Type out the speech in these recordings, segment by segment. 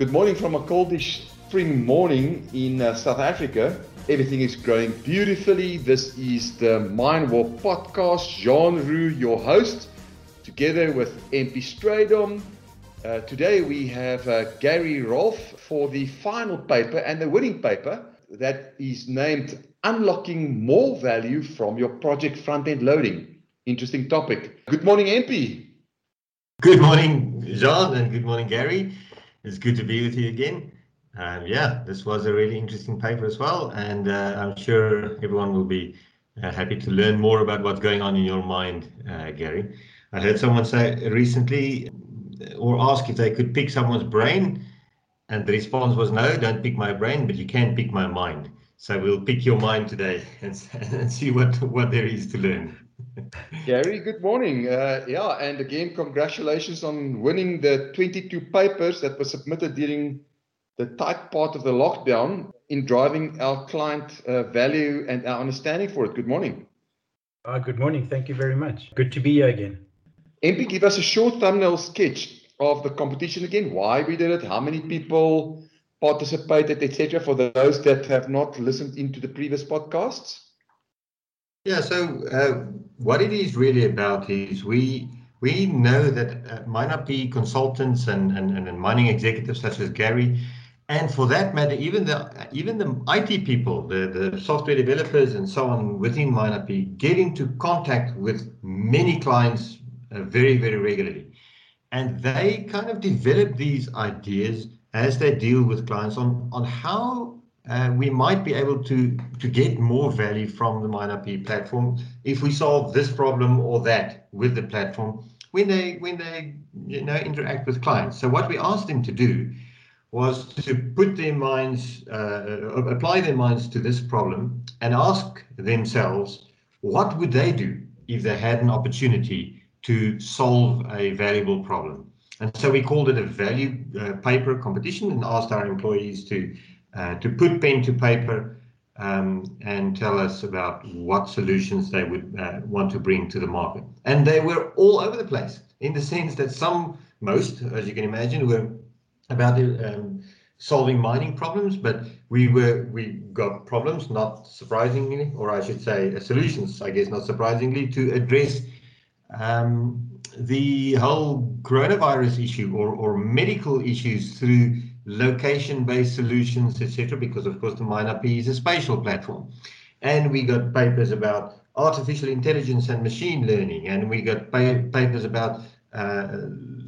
Good morning from a coldish spring morning in uh, South Africa. Everything is growing beautifully. This is the Mine Warp podcast. Jean Roux, your host, together with MP Strydom. Uh, today we have uh, Gary Rolfe for the final paper and the winning paper that is named Unlocking More Value from Your Project Front End Loading. Interesting topic. Good morning, MP. Good morning, Jean, and good morning, Gary. It's good to be with you again. Um, yeah, this was a really interesting paper as well, and uh, I'm sure everyone will be uh, happy to learn more about what's going on in your mind, uh, Gary. I heard someone say recently or ask if they could pick someone's brain, and the response was no, don't pick my brain, but you can pick my mind. So we'll pick your mind today and, and see what, what there is to learn. Gary, good morning. Uh, yeah, and again, congratulations on winning the 22 papers that were submitted during the tight part of the lockdown in driving our client uh, value and our understanding for it. Good morning. Uh, good morning. Thank you very much. Good to be here again. MP, give us a short thumbnail sketch of the competition again, why we did it, how many people participated, etc., for those that have not listened into the previous podcasts. Yeah, so uh, what it is really about is we we know that uh, MineRP consultants and, and, and mining executives such as Gary, and for that matter, even the even the IT people, the, the software developers and so on within MineRP, get into contact with many clients uh, very, very regularly. And they kind of develop these ideas as they deal with clients on, on how uh, we might be able to to get more value from the MineRP platform if we solve this problem or that with the platform when they when they you know interact with clients. So what we asked them to do was to put their minds uh, apply their minds to this problem and ask themselves what would they do if they had an opportunity to solve a valuable problem. And so we called it a value uh, paper competition and asked our employees to uh, to put pen to paper um, and tell us about what solutions they would uh, want to bring to the market. And they were all over the place in the sense that some, most, as you can imagine, were about um, solving mining problems, but we were we got problems, not surprisingly, or I should say uh, solutions, I guess, not surprisingly, to address um, the whole coronavirus issue or, or medical issues through location-based solutions, etc., because of course the MineRP is a spatial platform. And we got papers about artificial intelligence and machine learning, and we got pa papers about uh,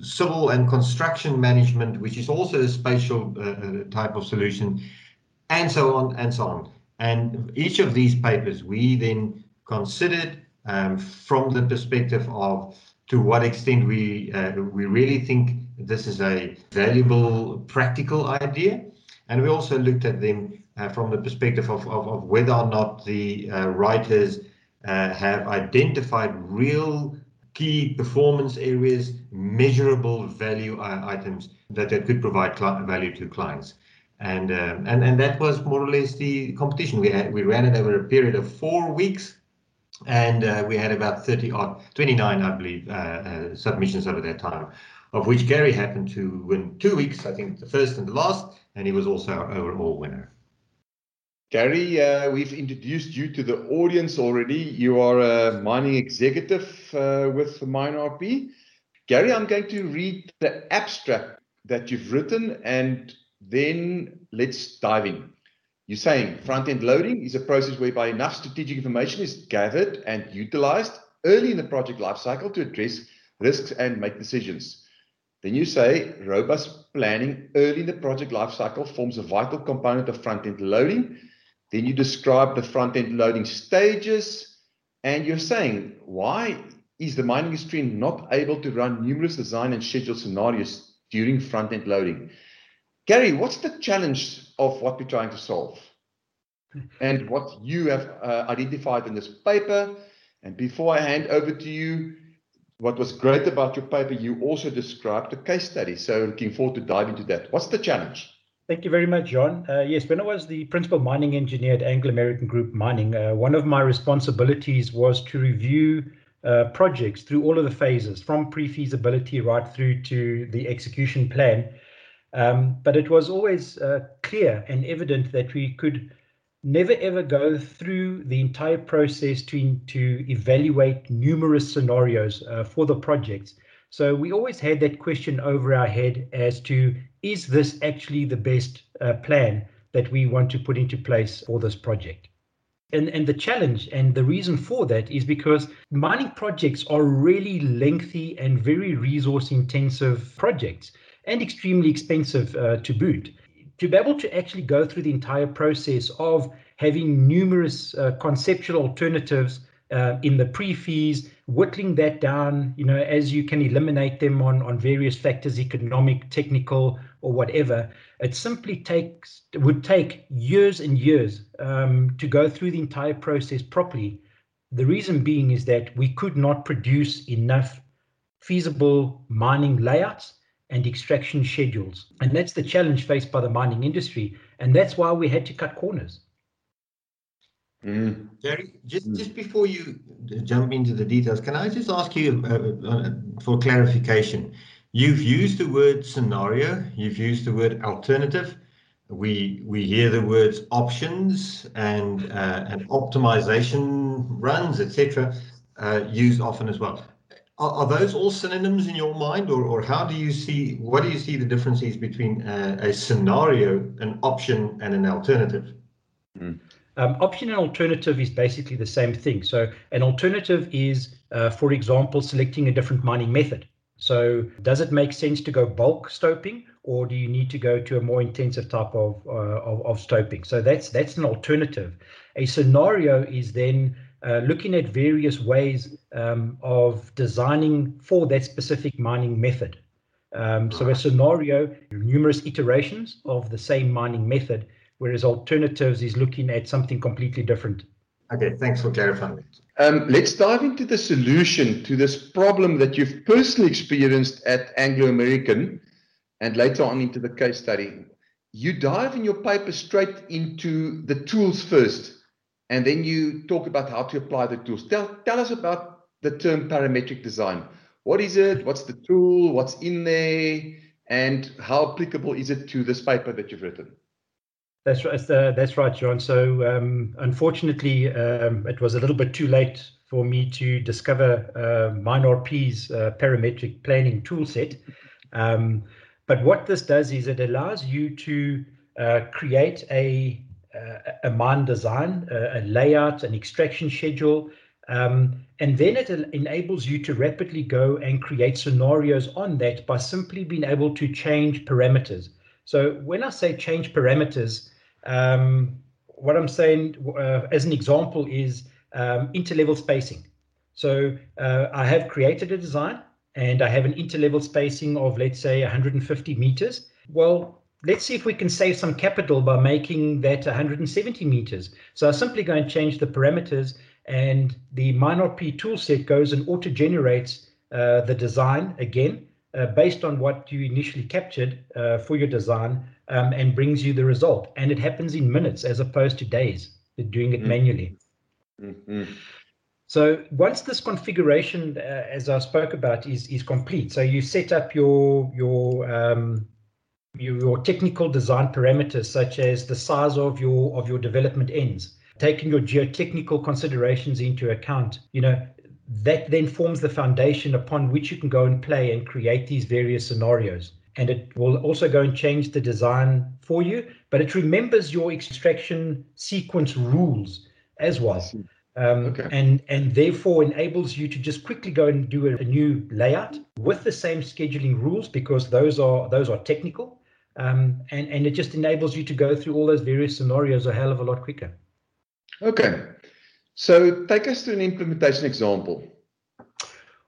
civil and construction management, which is also a spatial uh, uh, type of solution, and so on and so on. And each of these papers we then considered um, from the perspective of to what extent we uh, we really think this is a valuable practical idea. And we also looked at them uh, from the perspective of, of, of, whether or not the uh, writers uh, have identified real key performance areas measurable value uh, items that, that could provide value to clients. And um, and and that was more or less the competition. We had we ran it over a period of four weeks and uh, we had about 30 odd 29 i believe uh, uh, submissions over that time of which gary happened to win two weeks i think the first and the last and he was also our overall winner. Gary uh, we've introduced you to the audience already. You are a mining executive uh, with MineRP gary i'm going to read the abstract that you've written and then let's dive in. You're saying front-end loading is a process whereby enough strategic information is gathered and utilized early in the project lifecycle to address risks and make decisions. Then you say robust planning early in the project lifecycle forms a vital component of front-end loading. Then you describe the front-end loading stages, and you're saying why is the mining industry not able to run numerous design and schedule scenarios during front-end loading? Gary, what's the challenge of what we're trying to solve and what you have uh, identified in this paper? And before I hand over to you, what was great about your paper, you also described a case study. So looking forward to dive into that. What's the challenge? Thank you very much, John. Uh, yes, when I was the principal mining engineer at Anglo American Group Mining, uh, one of my responsibilities was to review uh, projects through all of the phases, from pre feasibility right through to the execution plan, Um, but it was always uh, clear and evident that we could never ever go through the entire process to, to evaluate numerous scenarios uh, for the projects. So we always had that question over our head as to is this actually the best uh, plan that we want to put into place for this project? And, and the challenge and the reason for that is because mining projects are really lengthy and very resource intensive projects and extremely expensive uh, to boot. To be able to actually go through the entire process of having numerous uh, conceptual alternatives uh, in the pre-fees, whittling that down, you know, as you can eliminate them on, on various factors, economic, technical, or whatever, it simply takes would take years and years um, to go through the entire process properly. The reason being is that we could not produce enough feasible mining layouts and extraction schedules. And that's the challenge faced by the mining industry. And that's why we had to cut corners. Mm. Gary, just, mm. just before you jump into the details, can I just ask you uh, uh, for clarification? You've used the word scenario, you've used the word alternative. We we hear the words options and uh, and optimization runs, etc., uh, used often as well. Are, those all synonyms in your mind, or or how do you see what do you see the differences between uh, a scenario, an option, and an alternative? Mm. Um, option and alternative is basically the same thing. So an alternative is, uh, for example, selecting a different mining method. So does it make sense to go bulk stoping or do you need to go to a more intensive type of, uh, of, of, stoping? So that's that's an alternative. A scenario is then uh, looking at various ways um, of designing for that specific mining method. Um, so a scenario, numerous iterations of the same mining method, whereas alternatives is looking at something completely different. Okay, thanks for clarifying. Um, let's dive into the solution to this problem that you've personally experienced at Anglo American and later on into the case study. You dive in your paper straight into the tools first, and then you talk about how to apply the tools. Tell, tell us about the term parametric design. What is it? What's the tool? What's in there? And how applicable is it to this paper that you've written? That's right. That's right, John. So um, unfortunately, um, it was a little bit too late for me to discover uh, MineRP's uh, parametric planning toolset. Um, but what this does is it allows you to uh, create a a mine design, a, a layout, an extraction schedule, um, and then it enables you to rapidly go and create scenarios on that by simply being able to change parameters. So when I say change parameters, um, what I'm saying uh, as an example is um, interlevel spacing. So uh, I have created a design and I have an interlevel spacing of, let's say, 150 meters. Well, let's see if we can save some capital by making that 170 meters. So I simply go and change the parameters and the MineRP toolset goes and auto-generates uh, the design again uh, based on what you initially captured uh, for your design um, and brings you the result. And it happens in minutes as opposed to days, doing it mm-hmm. manually. Mm-hmm. So once this configuration, uh, as I spoke about, is is complete, so you set up your your um, your, your technical design parameters, such as the size of your of your development ends, taking your geotechnical considerations into account. You know, that then forms the foundation upon which you can go and play and create these various scenarios. And it will also go and change the design for you, but it remembers your extraction sequence rules as well. Um, okay. and and therefore enables you to just quickly go and do a, a, new layout with the same scheduling rules because those are those are technical um, and and it just enables you to go through all those various scenarios a hell of a lot quicker okay so take us to an implementation example.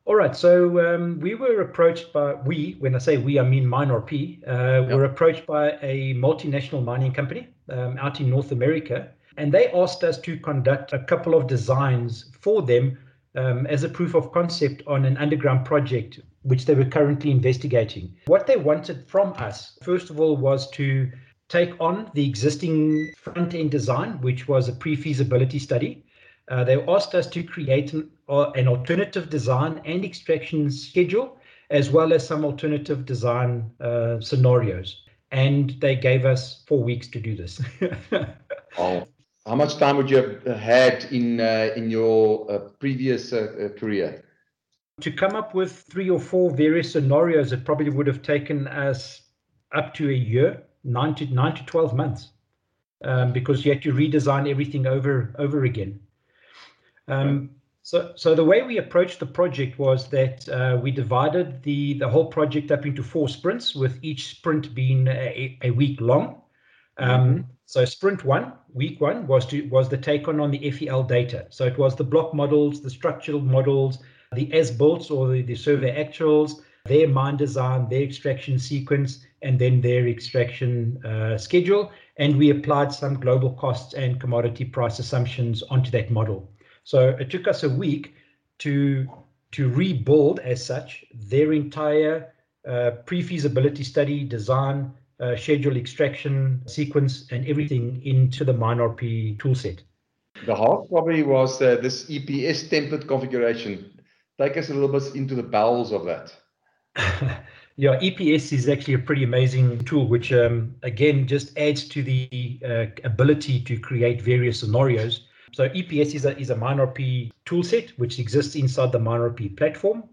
All right. So um, we were approached by we, when I say we, I mean MineRP, uh, yep. were approached by a multinational mining company um, out in North America, and they asked us to conduct a couple of designs for them um, as a proof of concept on an underground project which they were currently investigating. What they wanted from us, first of all, was to take on the existing front end design, which was a pre feasibility study uh, they asked us to create an, uh, an alternative design and extraction schedule, as well as some alternative design uh, scenarios. and they gave us four weeks to do this. oh, how much time would you have had in uh, in your uh, previous uh, career? To come up with three or four various scenarios, it probably would have taken us up to a year, nine to nine to twelve months, um, because you had to redesign everything over over again. Um, so, so the way we approached the project was that uh, we divided the the whole project up into four sprints, with each sprint being a, a week long. Um, mm-hmm. So, sprint one, week one, was to was the take on on the FEL data. So it was the block models, the structural models, the as built or the, the survey actuals, their mine design, their extraction sequence, and then their extraction uh, schedule. And we applied some global costs and commodity price assumptions onto that model. So it took us a week to to rebuild as such their entire uh, pre-feasibility study, design, uh, schedule extraction sequence, and everything into the MineRP toolset. The half probably was uh, this EPS template configuration. Take us a little bit into the bowels of that. yeah, EPS is actually a pretty amazing tool, which um, again just adds to the uh, ability to create various scenarios. So EPS is a, is a MineRP toolset which exists inside the MineRP platform.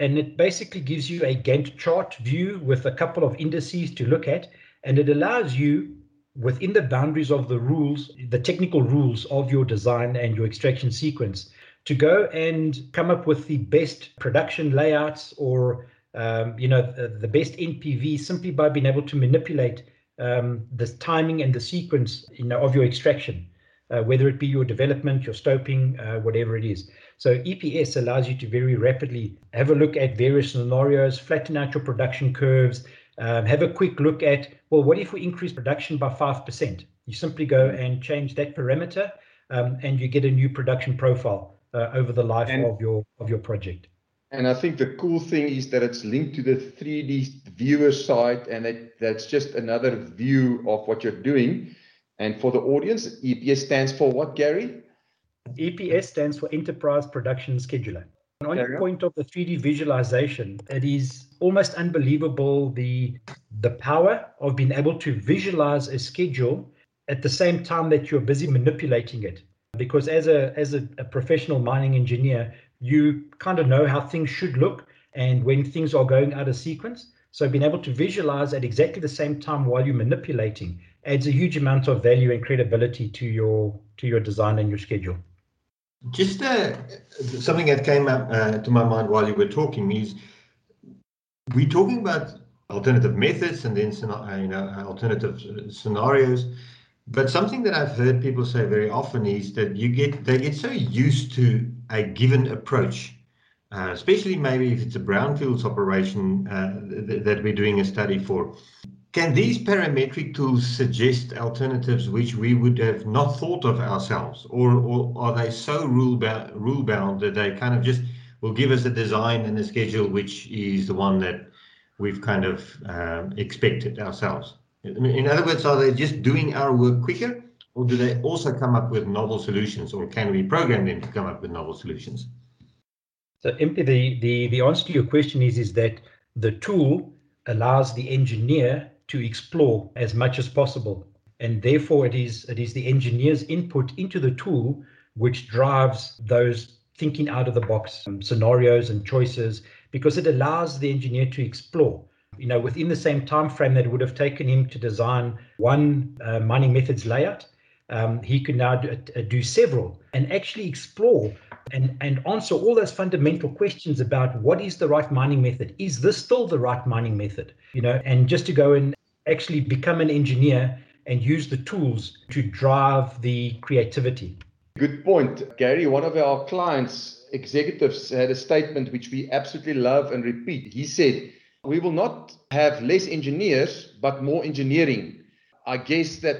And it basically gives you a Gantt chart view with a couple of indices to look at. And it allows you, within the boundaries of the rules, the technical rules of your design and your extraction sequence, to go and come up with the best production layouts or um, you know the, the, best NPV simply by being able to manipulate um, the timing and the sequence you know of your extraction, uh, whether it be your development, your stoping, uh, whatever it is. So EPS allows you to very rapidly have a look at various scenarios, flatten out your production curves, um, have a quick look at well, what if we increase production by five percent? You simply go and change that parameter, um, and you get a new production profile uh, over the life and, of your of your project. And I think the cool thing is that it's linked to the 3D viewer site, and it, that's just another view of what you're doing. And for the audience, EPS stands for what, Gary? EPS stands for Enterprise Production Scheduler. And On the point of the 3D visualization, it is almost unbelievable the the power of being able to visualize a schedule at the same time that you're busy manipulating it because as a as a, a professional mining engineer, you kind of know how things should look and when things are going out of sequence. So being able to visualize at exactly the same time while you're manipulating adds a huge amount of value and credibility to your to your design and your schedule. Just uh, something that came up uh, to my mind while you were talking is we're talking about alternative methods and then you know alternative scenarios but something that I've heard people say very often is that you get they get so used to a given approach, uh, especially maybe if it's a brownfields operation uh, th- that we're doing a study for. Can these parametric tools suggest alternatives which we would have not thought of ourselves, or, or are they so rule bound, rule bound that they kind of just will give us a design and a schedule which is the one that we've kind of um, expected ourselves? In other words, are they just doing our work quicker, or do they also come up with novel solutions, or can we program them to come up with novel solutions? So, MP, the, the, the answer to your question is, is that the tool allows the engineer to explore as much as possible. And therefore, it is, it is the engineer's input into the tool which drives those thinking out of the box um, scenarios and choices because it allows the engineer to explore you know, within the same time frame that would have taken him to design one uh, mining methods layout, um, he could now do, uh, do, several and actually explore and, and answer all those fundamental questions about what is the right mining method? Is this still the right mining method? You know, and just to go and actually become an engineer and use the tools to drive the creativity. Good point. Gary, one of our clients, executives, had a statement which we absolutely love and repeat. He said, we will not have less engineers, but more engineering. I guess that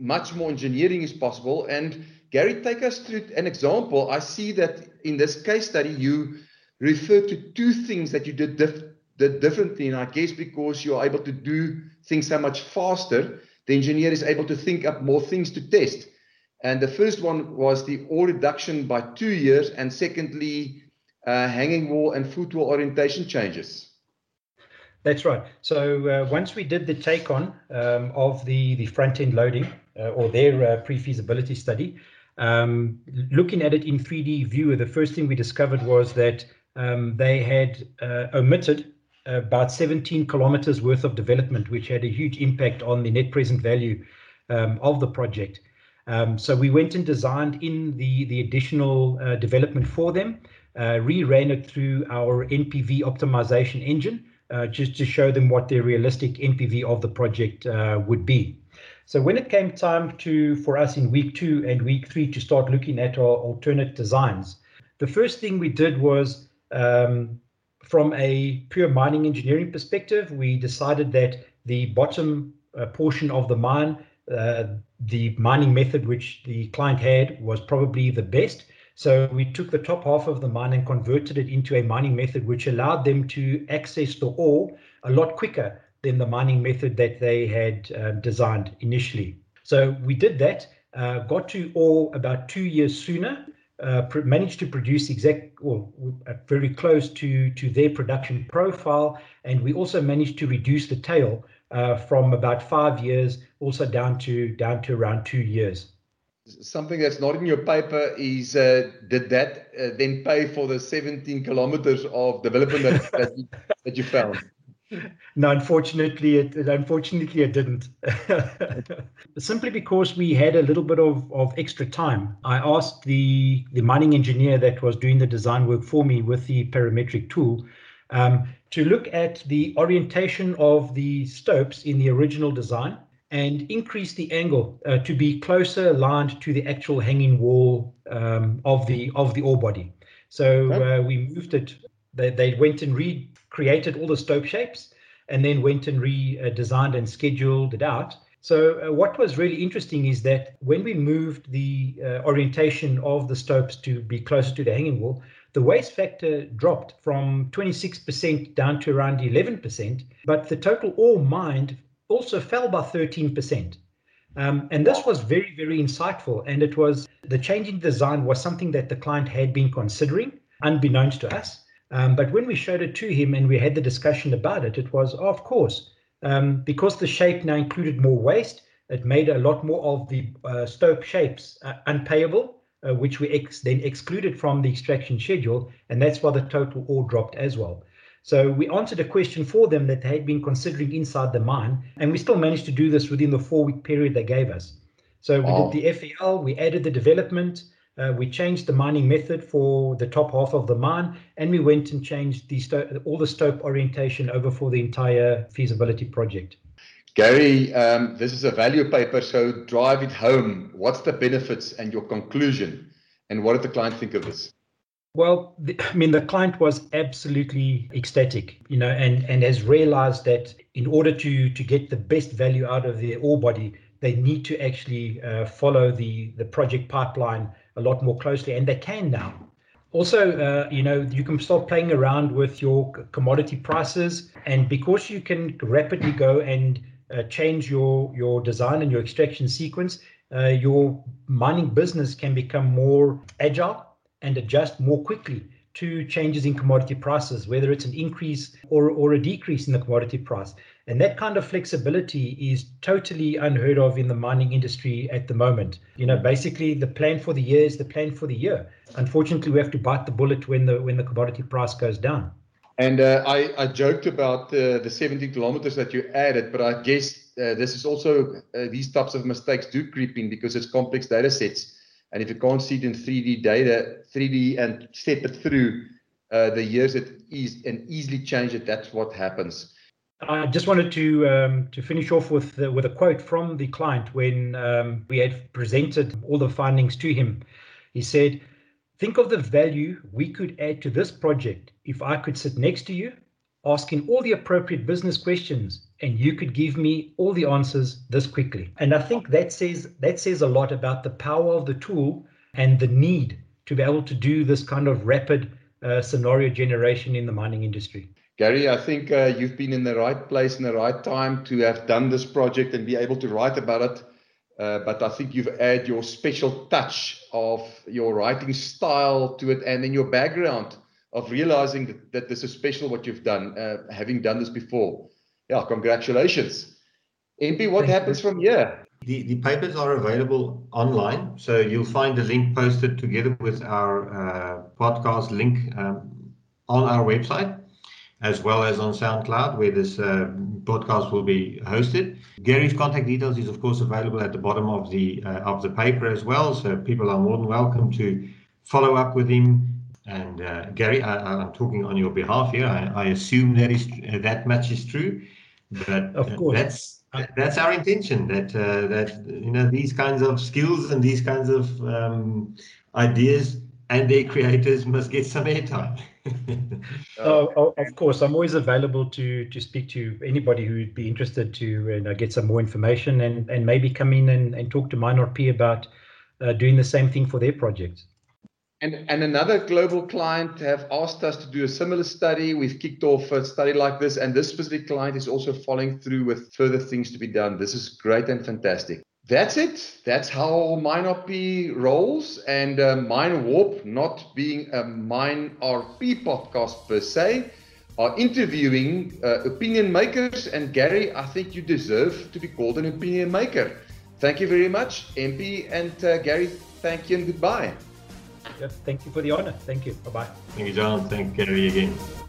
much more engineering is possible. And Gary, take us through an example. I see that in this case study, you refer to two things that you did, dif- did differently. And I guess because you're able to do things so much faster, the engineer is able to think up more things to test. And the first one was the ore reduction by two years, and secondly, uh, hanging wall and footwall orientation changes. That's right. So uh, once we did the take on um, of the, the front end loading uh, or their uh, pre feasibility study, um, looking at it in 3D view, the first thing we discovered was that um, they had uh, omitted about 17 kilometers worth of development, which had a huge impact on the net present value um, of the project. Um, so we went and designed in the, the additional uh, development for them, uh, re-ran it through our NPV optimization engine, uh, just to show them what the realistic NPV of the project uh, would be. So when it came time to for us in week two and week three to start looking at our alternate designs, the first thing we did was um, from a pure mining engineering perspective, we decided that the bottom uh, portion of the mine, uh, the mining method which the client had was probably the best. So we took the top half of the mine and converted it into a mining method which allowed them to access the ore a lot quicker than the mining method that they had uh, designed initially. So we did that, uh, got to ore about two years sooner, uh, managed to produce exact or uh, very close to to their production profile, and we also managed to reduce the tail uh, from about five years also down to down to around two years. Something that's not in your paper is uh, did that uh, then pay for the 17 kilometers of development that, that, you, that you found? no, unfortunately, it unfortunately it didn't. Simply because we had a little bit of, of extra time. I asked the the mining engineer that was doing the design work for me with the parametric tool um, to look at the orientation of the stopes in the original design and increase the angle uh, to be closer aligned to the actual hanging wall um, of the of the ore body. So uh, we moved it. They, they went and recreated all the stope shapes and then went and redesigned and scheduled it out. So uh, what was really interesting is that when we moved the uh, orientation of the stopes to be closer to the hanging wall, the waste factor dropped from 26% down to around 11%, but the total ore mined also fell by 13%. Um, and this was very, very insightful. And it was the change in design was something that the client had been considering, unbeknownst to us. Um, but when we showed it to him and we had the discussion about it, it was, oh, of course, um, because the shape now included more waste, it made a lot more of the uh, stope shapes uh, unpayable, uh, which we ex then excluded from the extraction schedule. And that's why the total ore dropped as well. So we answered a question for them that they had been considering inside the mine, and we still managed to do this within the four week period they gave us. So we wow. did the FEL, we added the development, uh, we changed the mining method for the top half of the mine, and we went and changed the all the stope orientation over for the entire feasibility project. Gary, um, this is a value paper, so drive it home. What's the benefits and your conclusion, and what did the client think of this? Well, I mean, the client was absolutely ecstatic, you know, and and has realized that in order to to get the best value out of their ore body, they need to actually uh, follow the the project pipeline a lot more closely, and they can now. Also, uh, you know, you can start playing around with your commodity prices, and because you can rapidly go and uh, change your your design and your extraction sequence, uh, your mining business can become more agile and adjust more quickly to changes in commodity prices, whether it's an increase or, or a decrease in the commodity price. And that kind of flexibility is totally unheard of in the mining industry at the moment. You know, basically the plan for the year is the plan for the year. Unfortunately, we have to bite the bullet when the when the commodity price goes down. And uh, I, I joked about the, the 17 kilometers that you added, but I guess uh, this is also uh, these types of mistakes do creep in because it's complex data sets. And if you can't see it in 3D data, 3D and step it through uh, the years it is and easily change it, that's what happens. I just wanted to um, to finish off with uh, with a quote from the client when um, we had presented all the findings to him. He said, "Think of the value we could add to this project if I could sit next to you, asking all the appropriate business questions, and you could give me all the answers this quickly." And I think that says that says a lot about the power of the tool and the need to be able to do this kind of rapid uh, scenario generation in the mining industry. Gary, I think uh, you've been in the right place in the right time to have done this project and be able to write about it. Uh, but I think you've added your special touch of your writing style to it and then your background of realizing that, that this is special what you've done, uh, having done this before. Yeah, congratulations. MP, what Thank happens you. from here? The, the papers are available online, so you'll find the link posted together with our uh, podcast link um, on our website, as well as on SoundCloud, where this uh, podcast will be hosted. Gary's contact details is, of course, available at the bottom of the uh, of the paper as well, so people are more than welcome to follow up with him. And uh, Gary, I, am talking on your behalf here. I, I assume that is that much is true, but of course. that's that's our intention that uh, that you know these kinds of skills and these kinds of um, ideas and their creators must get some airtime. oh, oh, of course, I'm always available to to speak to anybody who'd be interested to you know, get some more information and and maybe come in and, and talk to MineRP about uh, doing the same thing for their projects. And, and another global client have asked us to do a similar study. We've kicked off a study like this, and this specific client is also following through with further things to be done. This is great and fantastic. That's it. That's how MineRP rolls. And uh, Mine Warp, not being a MineRP podcast per se, are interviewing uh, opinion makers. And Gary, I think you deserve to be called an opinion maker. Thank you very much, MP and uh, Gary. Thank you and goodbye thank you for the honor. Thank you. Bye bye. Thank you, John. Thank you, Gary, again.